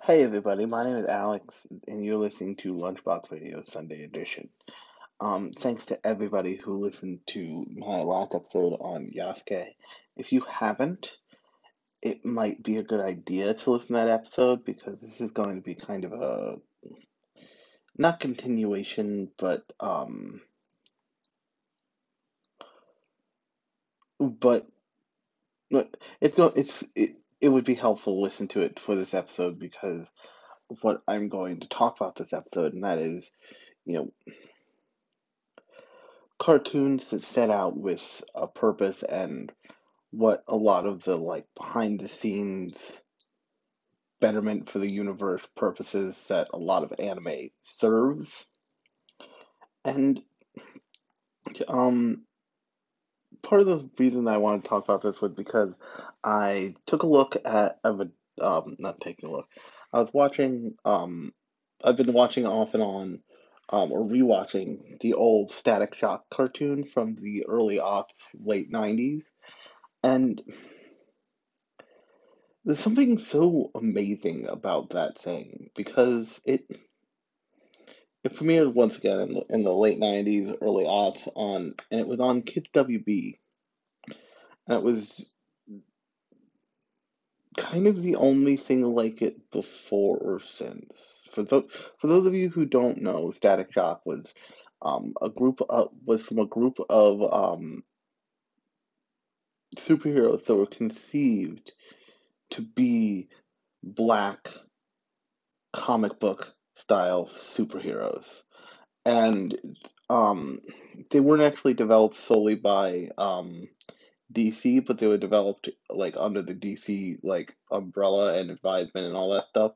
Hey everybody, my name is Alex, and you're listening to Lunchbox Radio Sunday Edition. Um, thanks to everybody who listened to my last episode on Yasuke. If you haven't, it might be a good idea to listen to that episode because this is going to be kind of a not continuation, but um, but it's go it's it, it would be helpful to listen to it for this episode because what I'm going to talk about this episode, and that is, you know, cartoons that set out with a purpose and what a lot of the like behind the scenes betterment for the universe purposes that a lot of anime serves. And um part of the reason I wanted to talk about this was because I took a look at of a um not taking a look. I was watching um I've been watching off and on um or rewatching the old Static Shock cartoon from the early aughts, late nineties. And there's something so amazing about that thing because it it premiered once again in the, in the late 90s, early aughts on, and it was on Kids WB. And it was kind of the only thing like it before or since. For those, for those of you who don't know, Static Shock was um, a group of, was from a group of um, superheroes that were conceived to be black comic book style superheroes. And um, they weren't actually developed solely by um, DC, but they were developed like under the DC like umbrella and advisement and all that stuff.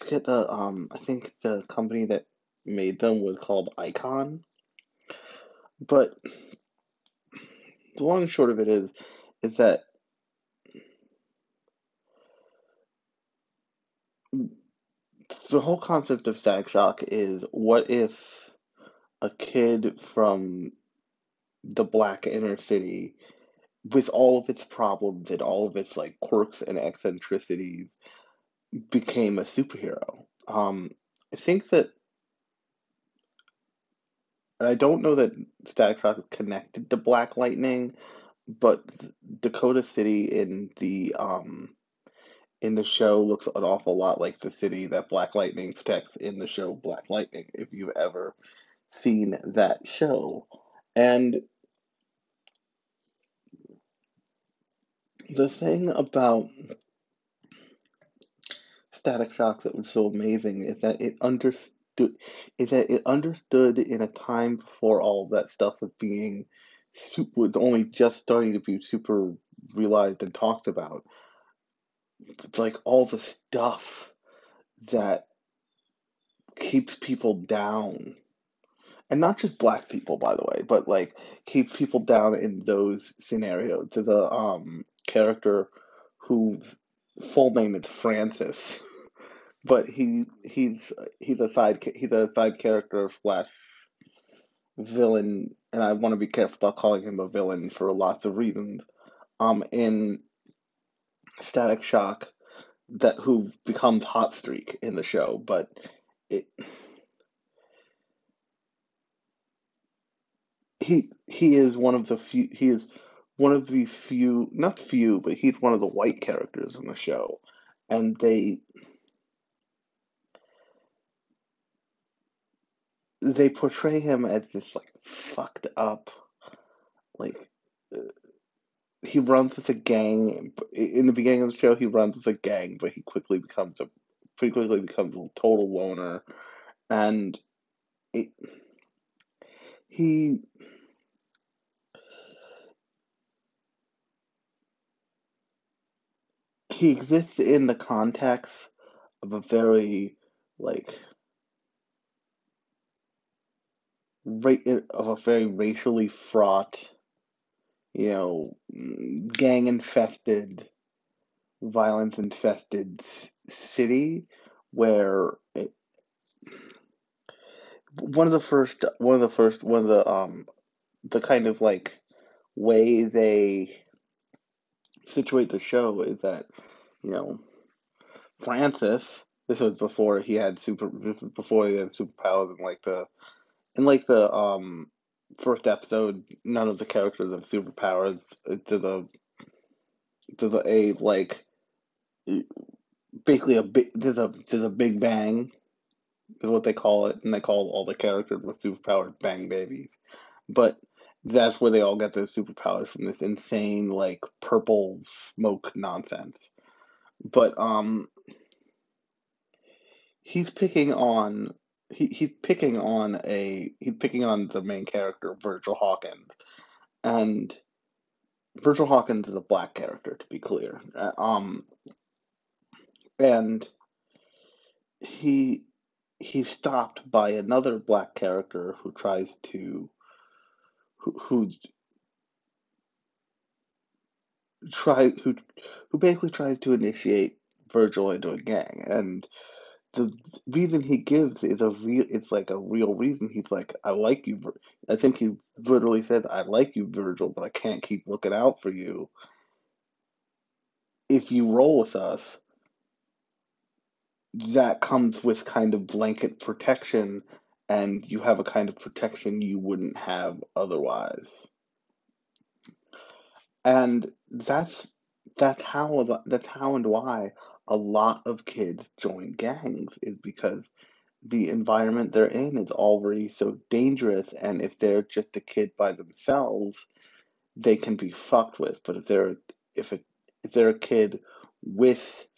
I forget the um I think the company that made them was called Icon. But the long and short of it is is that the whole concept of Static Shock is what if a kid from the black inner city with all of its problems and all of its like quirks and eccentricities became a superhero. Um, I think that I don't know that Static Shock is connected to Black Lightning, but Dakota City in the um in the show looks an awful lot like the city that Black Lightning protects in the show Black Lightning, if you've ever seen that show. And the thing about Static Shock that was so amazing is that it understood is that it understood in a time before all that stuff was being was only just starting to be super realized and talked about. It's like all the stuff that keeps people down. And not just black people, by the way, but like keeps people down in those scenarios. There's a um character whose full name is Francis, but he he's he's a side he's a side character slash villain, and I want to be careful about calling him a villain for lots of reasons. Um, in Static Shock, that who becomes Hot Streak in the show, but it he he is one of the few he is one of the few not few but he's one of the white characters in the show. And they they portray him as this like fucked up like uh, he runs with a gang in the beginning of the show he runs with a gang but he quickly becomes a pretty quickly becomes a total loner. And it, he he exists in the context of a very like ra- of a very racially fraught, you know, gang infested, violence infested city where it, one of the first one of the first one of the um the kind of like way they situate the show is that you know Francis. This was before he had super. Before he had superpowers and like the and like the um first episode. None of the characters have superpowers. To the to the a like basically a big there's a there's a big bang is what they call it, and they call all the characters with superpowers bang babies. But that's where they all get their superpowers from this insane like purple smoke nonsense. But um he's picking on he, he's picking on a he's picking on the main character Virgil Hawkins. And Virgil Hawkins is a black character to be clear. Uh, um and he he's stopped by another black character who tries to who, who try who who basically tries to initiate Virgil into a gang. And the reason he gives is a real it's like a real reason. He's like i like you i think he literally says i like you virgil but i can't keep looking out for you. If you roll with us that comes with kind of blanket protection and you have a kind of protection you wouldn't have otherwise. And that's that's how that's how and why a lot of kids join gangs is because the environment they're in is already so dangerous and if they're just a kid by themselves they can be fucked with. But if they're if it if they're a kid with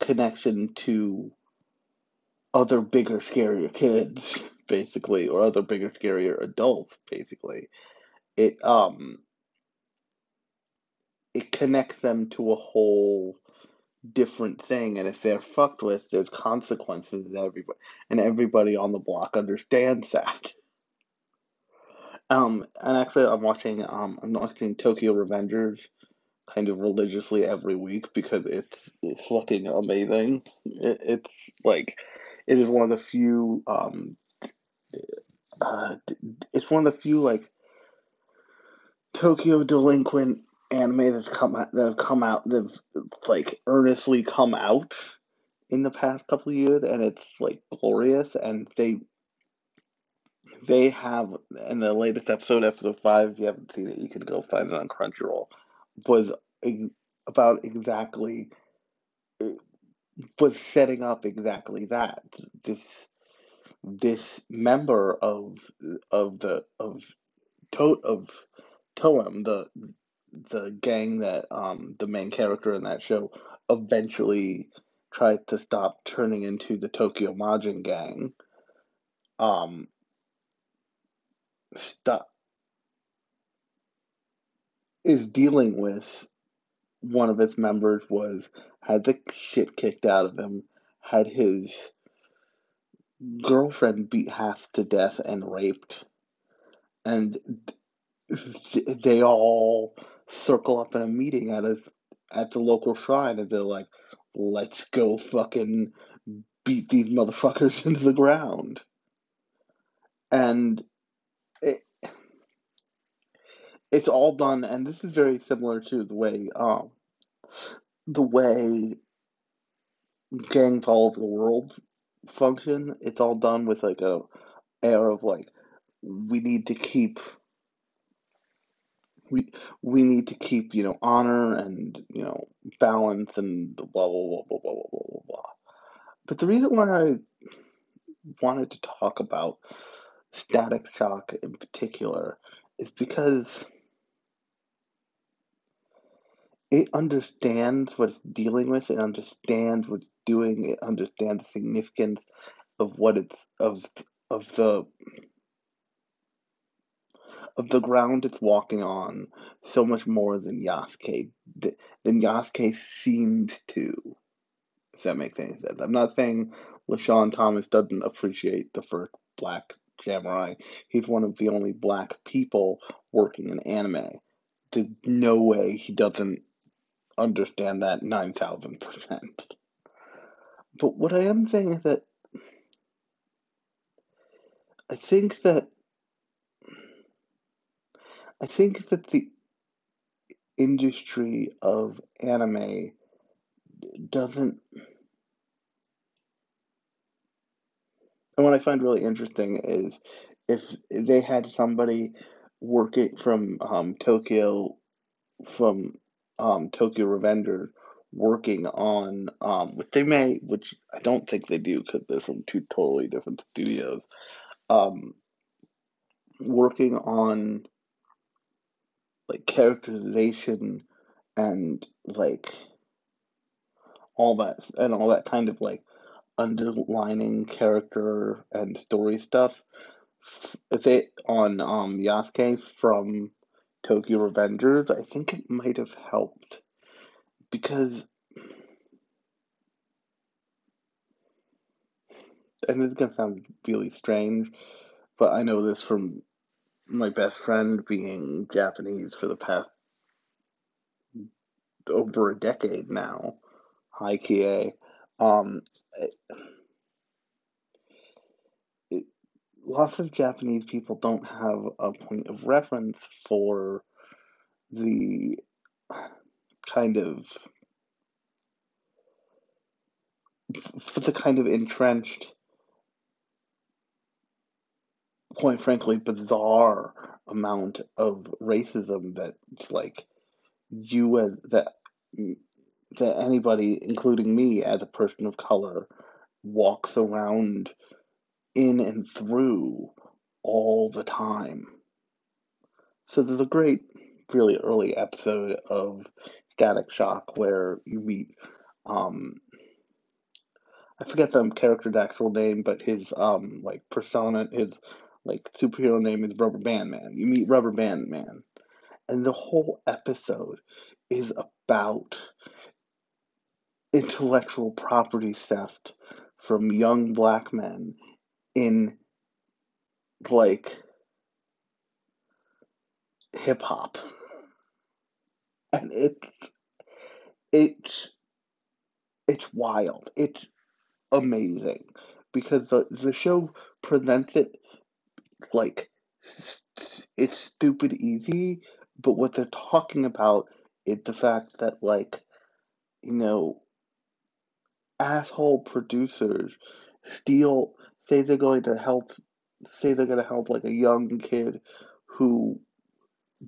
connection to other bigger scarier kids basically or other bigger scarier adults basically it um it connects them to a whole different thing and if they're fucked with there's consequences and everybody and everybody on the block understands that. Um and actually i'm watching um i'm watching tokyo revengers kind of religiously every week because it's, fucking amazing. It, it's like it is one of the few um uh, it's one of the few like tokyo delinquent anime that's come out, that have come out that have like earnestly come out in the past couple years, and it's like glorious. And they they have in the latest episode, episode five. If you haven't seen it, you can go find it on Crunchyroll. Was about exactly was setting up exactly that this this member of of the of to of Toman, the the gang that um, the main character in that show eventually tried to stop turning into the Tokyo Manji gang. Um, stop is dealing with one of its members was had the shit kicked out of him, had his girlfriend beat half to death and raped, and they all circle up in a meeting at a at the local shrine and they're like, let's go fucking beat these motherfuckers into the ground. And it, it's all done, and this is very similar to the way um, the way gangs all over the world function. It's all done with like a air of like we need to keep we we need to keep you know honor and you know balance and blah blah blah blah blah blah blah blah. But the reason why I wanted to talk about Static Shock in particular is because it understands what it's dealing with, it understands what it's doing, it understands the significance of what it's of of the of the ground it's walking on so much more than Yasuke than Yasuke seems to. If that makes any sense. I'm not saying LeSean Thomas doesn't appreciate the first black samurai. He's one of the only black people working in anime. There's no way he doesn't understand that 9,000%. But what I am saying is that I think that I think that the industry of anime doesn't and what I find really interesting is if they had somebody working from um, Tokyo from um, Tokyo Revengers working on um, which they may which I don't think they do because they're from two totally different studios um, working on like characterization and like all that and all that kind of like underlining character and story stuff. is it on um Yasuke from Tokyo Revengers, I think it might have helped because and it's gonna sound really strange, but I know this from my best friend being Japanese for the past over a decade now. Hi, Kie. Um, it, it, lots of Japanese people don't have a point of reference for the kind of for the kind of entrenched, quite frankly, bizarre amount of racism that's like you as that that anybody, including me as a person of color, walks around in and through all the time. So there's a great, really early episode of Static Shock where you meet, um, I forget the character's actual name, but his um like persona, his like superhero name is Rubber Band Man. You meet Rubber Band Man, and the whole episode is about intellectual property theft from young black men in like hip hop. And it's it's it's wild. It's amazing because the the show presents it like it's stupid easy, but what they're talking about is the fact that like you know asshole producers steal say they're going to help say they're going to help like a young kid who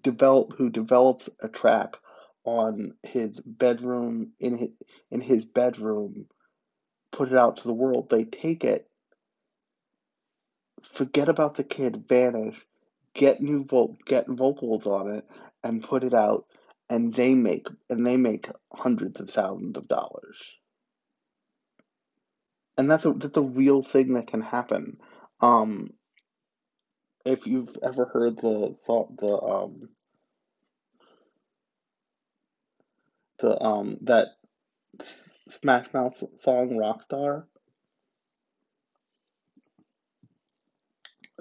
develop who develops a track on his bedroom in his in his bedroom put it out to the world. They take it forget about the kid vanish get new vo- get vocals on it and put it out and they make and they make hundreds of thousands of dollars and that's a that's a real thing that can happen um if you've ever heard the song the um the um that Smash Mouth song Rockstar.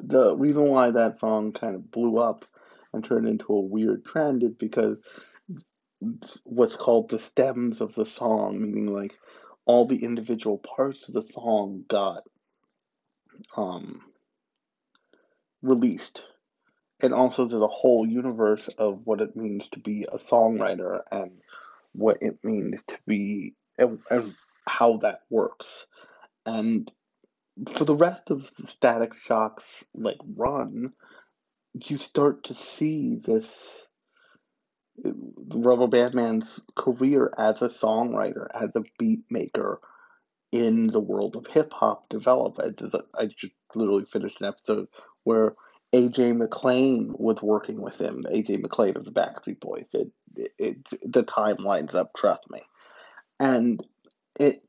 The reason why that song kind of blew up and turned into a weird trend is because what's called the stems of the song, meaning like all the individual parts of the song got um, released. And also there's a whole universe of what it means to be a songwriter and what it means to be and, and how that works. And for the rest of Static Shock's like run, you start to see this uh, Rubber Band Man's career as a songwriter, as a beat maker in the world of hip hop develop. I just, I just literally finished an episode where AJ McLean was working with him. AJ McLean of the Backstreet Boys. It, it, it the time lines up. Trust me, and it.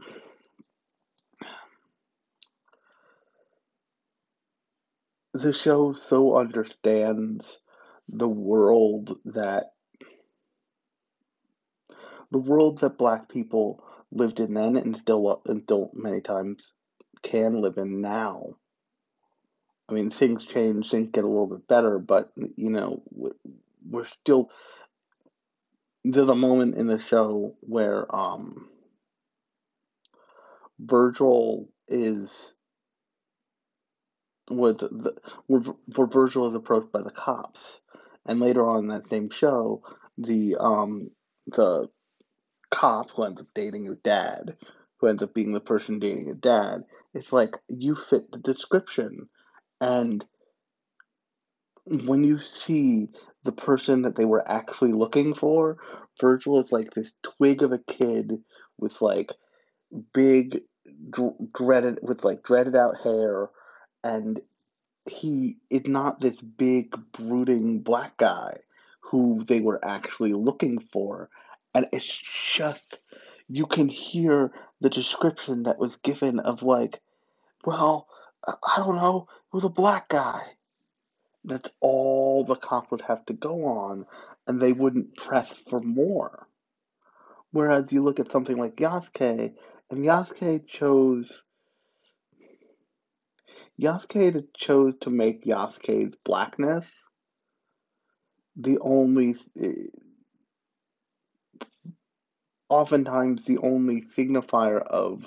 The show so understands the world that the world that black people lived in then and still and still many times can live in now. I mean, things change, things get a little bit better, but you know, we're still. There's a moment in the show where um, Virgil is with the, where Virgil is approached by the cops, and later on in that same show, the um the cop who ends up dating your dad, who ends up being the person dating your dad, it's like you fit the description, and when you see the person that they were actually looking for, Virgil is like this twig of a kid with like big dreaded with like dreaded out hair and he is not this big brooding black guy who they were actually looking for. And it's just you can hear the description that was given of like well i don't know it was a black guy. That's all the cop would have to go on and they wouldn't press for more. Whereas you look at something like yasuke and Yasuke chose Yasuke chose to make Yasuke's blackness the only eh, oftentimes the only signifier of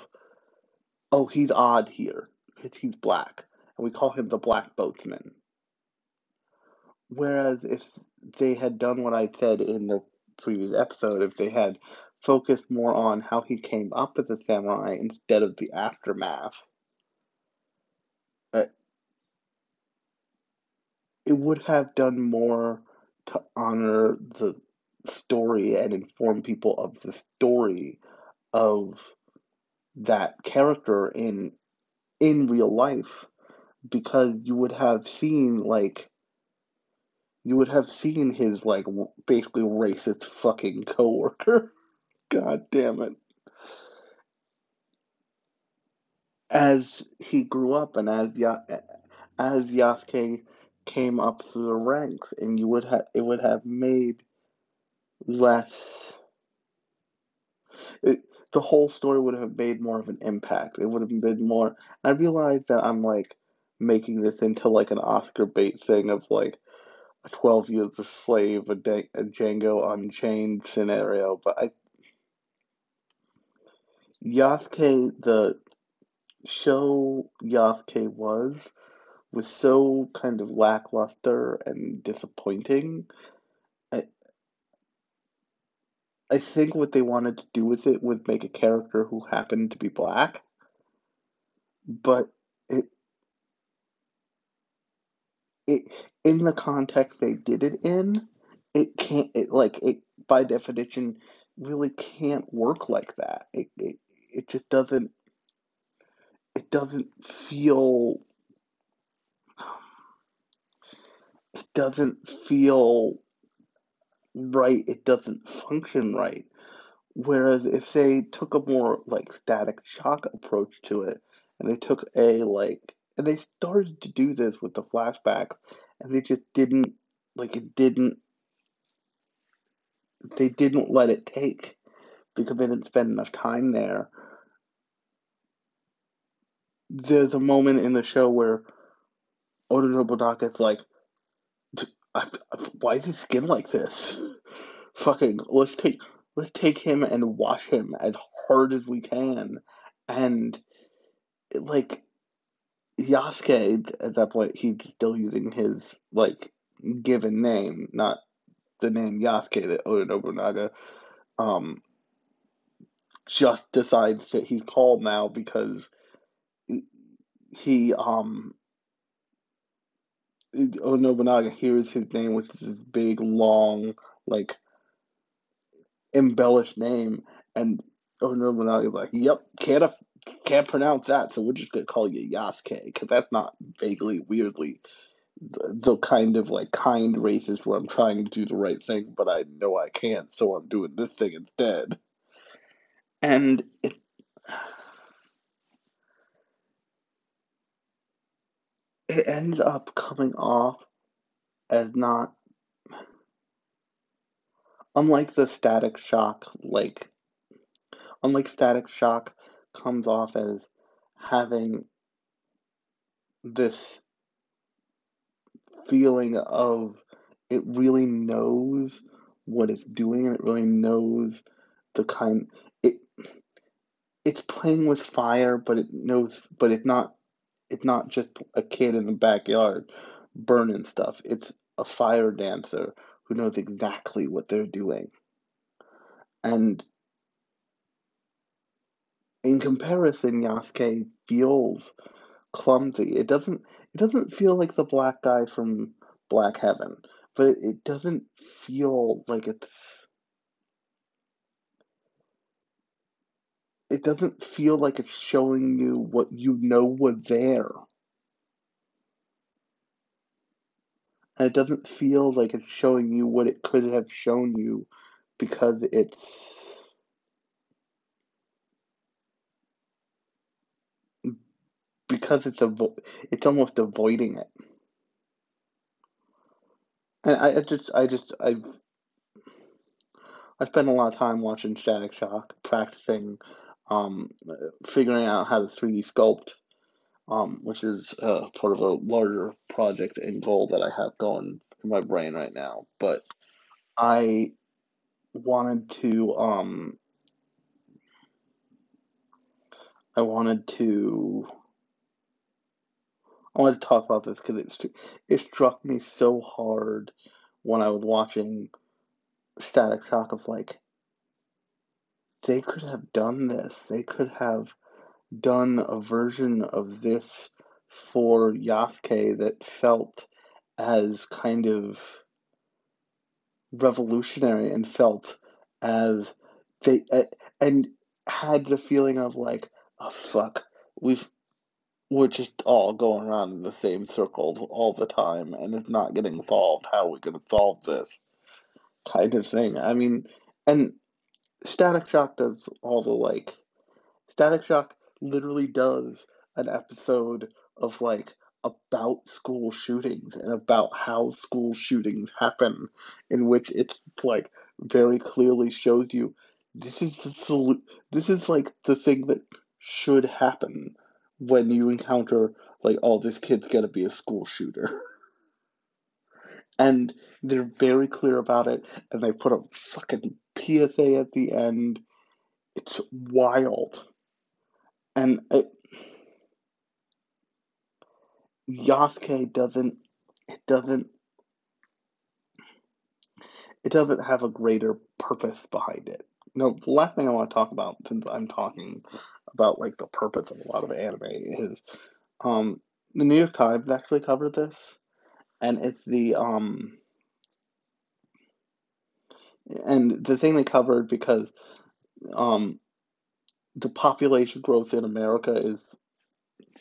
oh he's odd here because he's black and we call him the black boatman whereas if they had done what i said in the previous episode if they had focused more on how he came up as a samurai instead of the aftermath. It would have done more to honor the story and inform people of the story of that character in in real life because you would have seen like you would have seen his like basically racist fucking coworker God damn it. As he grew up and as ya- as Yasuke came up through the ranks, and you would have it would have made less. It, the whole story would have made more of an impact. It would have been more. I realize that I'm like making this into like an Oscar bait thing of like a 12 years a slave, a, a Django Unchained scenario, but I Yasuke, the show Yasuke was, was so kind of lackluster and disappointing. I, I think what they wanted to do with it was make a character who happened to be black, but it, it in the context they did it in, it can't. It like it by definition really can't work like that. It, it it just doesn't it doesn't feel it doesn't feel right it doesn't function right. Whereas if they took a more like static shock approach to it and they took a like and they started to do this with the flashback and they just didn't like it didn't they didn't let it take because they didn't spend enough time there. There's a moment in the show where Oda Nobunaga like, why is his skin like this? Fucking, let's take let's take him and wash him as hard as we can, and like Yasuke at that point he's still using his like given name, not the name Yasuke that Oda Nobunaga um just decides that he's called now because he um oh Nobunaga here is his name, which is this big, long, like embellished name, and oh Nobunaga like, "Yep, can't uh, can't pronounce that, so we're just gonna call you Yasuke, because that's not vaguely, weirdly the, the, kind of like kind racist where I'm trying to do the right thing, but I know I can't, so I'm doing this thing instead." And it it ends up coming off as not unlike the static shock like unlike static shock comes off as having this feeling of it really knows what it's doing and it really knows the kind it it's playing with fire but it knows but it's not it's not just a kid in the backyard burning stuff. It's a fire dancer who knows exactly what they're doing. And in comparison, Yasuke feels clumsy. It doesn't it doesn't feel like the black guy from Black Heaven, but it, it doesn't feel like it's it doesn't feel like it's showing you what you know was there. And it doesn't feel like it's showing you what it could have shown you because it's because it's avo- it's almost avoiding it. And I, I just I just I've I spent a lot of time watching Static Shock, practicing, um, figuring out how to 3D sculpt, um, which is uh, part of a larger project and goal that I have going in my brain right now. But I wanted to um, I wanted to I wanted to talk about this because it it struck me so hard when I was watching Static Shock of like they could have done this. They could have done a version of this for Yasuke that felt as kind of revolutionary and felt as they and had the feeling of like oh fuck we've we're just all going around in the same circles all the time and it's not getting solved. How are we going to solve this? Kind of thing. I mean, and Static Shock does all the like. Static Shock literally does an episode of like about school shootings and about how school shootings happen, in which it's like very clearly shows you this is the solu- this is like the thing that should happen when you encounter like, oh, this kid's gonna be a school shooter. and they're very clear about it, and they put a fucking PSA at the end. It's wild. And it, Yasuke doesn't it doesn't it doesn't have a greater purpose behind it. No, the last thing I want to talk about since I'm talking about like the purpose of a lot of anime is um, the New York Times actually covered this, and it's the um, and the thing they covered because um, the population growth in America is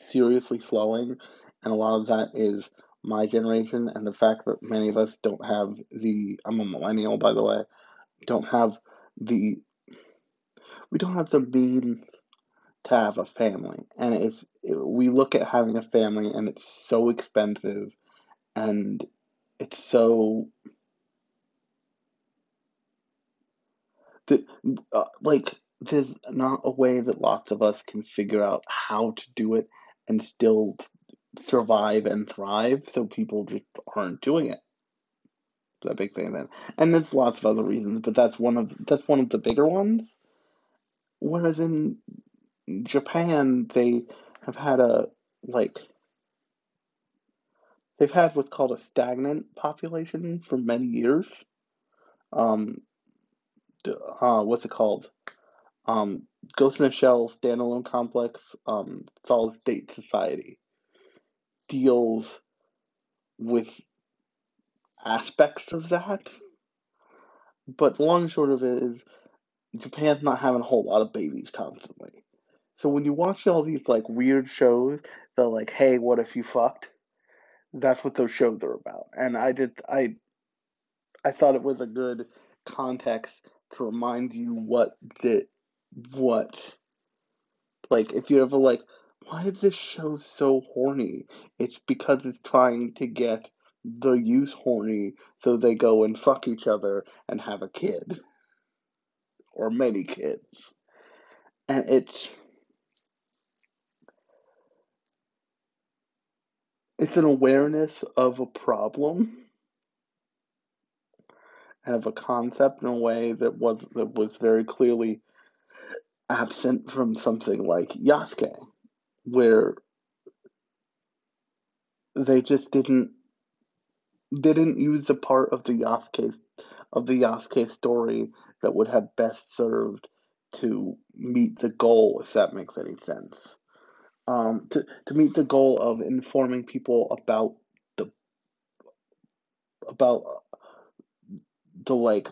seriously slowing, and a lot of that is my generation and the fact that many of us don't have the I'm a millennial by the way, don't have the we don't have the means to have a family. And it's we look at having a family and it's so expensive and it's so the, uh, like there's not a way that lots of us can figure out how to do it and still survive and thrive so people just aren't doing it. That big thing then. And there's lots of other reasons but that's one of that's one of the bigger ones. Whereas in Japan, they have had a like they've had what's called a stagnant population for many years. Um, uh, what's it called? Um, Ghost in the Shell standalone complex, um, solid state society deals with aspects of that. But long and short of it is Japan's not having a whole lot of babies constantly. So when you watch all these like weird shows, they're like, "Hey, what if you fucked?" That's what those shows are about. And I did I I thought it was a good context to remind you what the what like if you ever like why is this show so horny? It's because it's trying to get the youth horny so they go and fuck each other and have a kid or many kids. And it's it's an awareness of a problem and of a concept in a way that was that was very clearly absent from something like Yasuke, where they just didn't didn't use the part of the Yasuke of the Yasuke story that would have best served to meet the goal, if that makes any sense. Um, to, to meet the goal of informing people about the about the like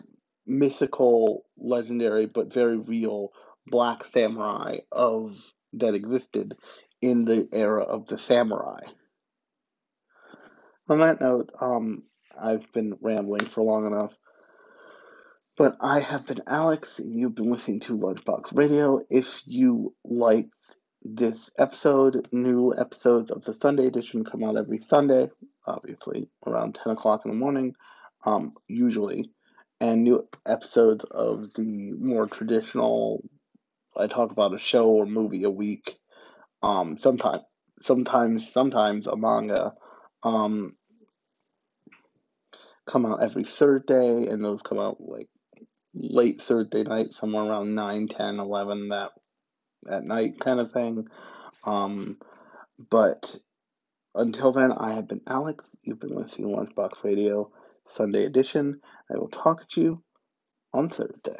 mythical, legendary, but very real black samurai of that existed in the era of the samurai. On that note, um, I've been rambling for long enough. But I have been Alex, and you've been listening to Lunchbox Radio. If you like this episode, new episodes of the Sunday edition come out every Sunday, obviously around 10 o'clock in the morning, um, usually. And new episodes of the more traditional, I talk about a show or movie a week, um, sometimes, sometimes, sometimes a manga, um, come out every Thursday, and those come out like late Thursday night, somewhere around 9, 10, 11 that at night kind of thing. Um, but until then, I have been Alex. You've been listening to Lunchbox Radio Sunday edition. I will talk to you on Thursday.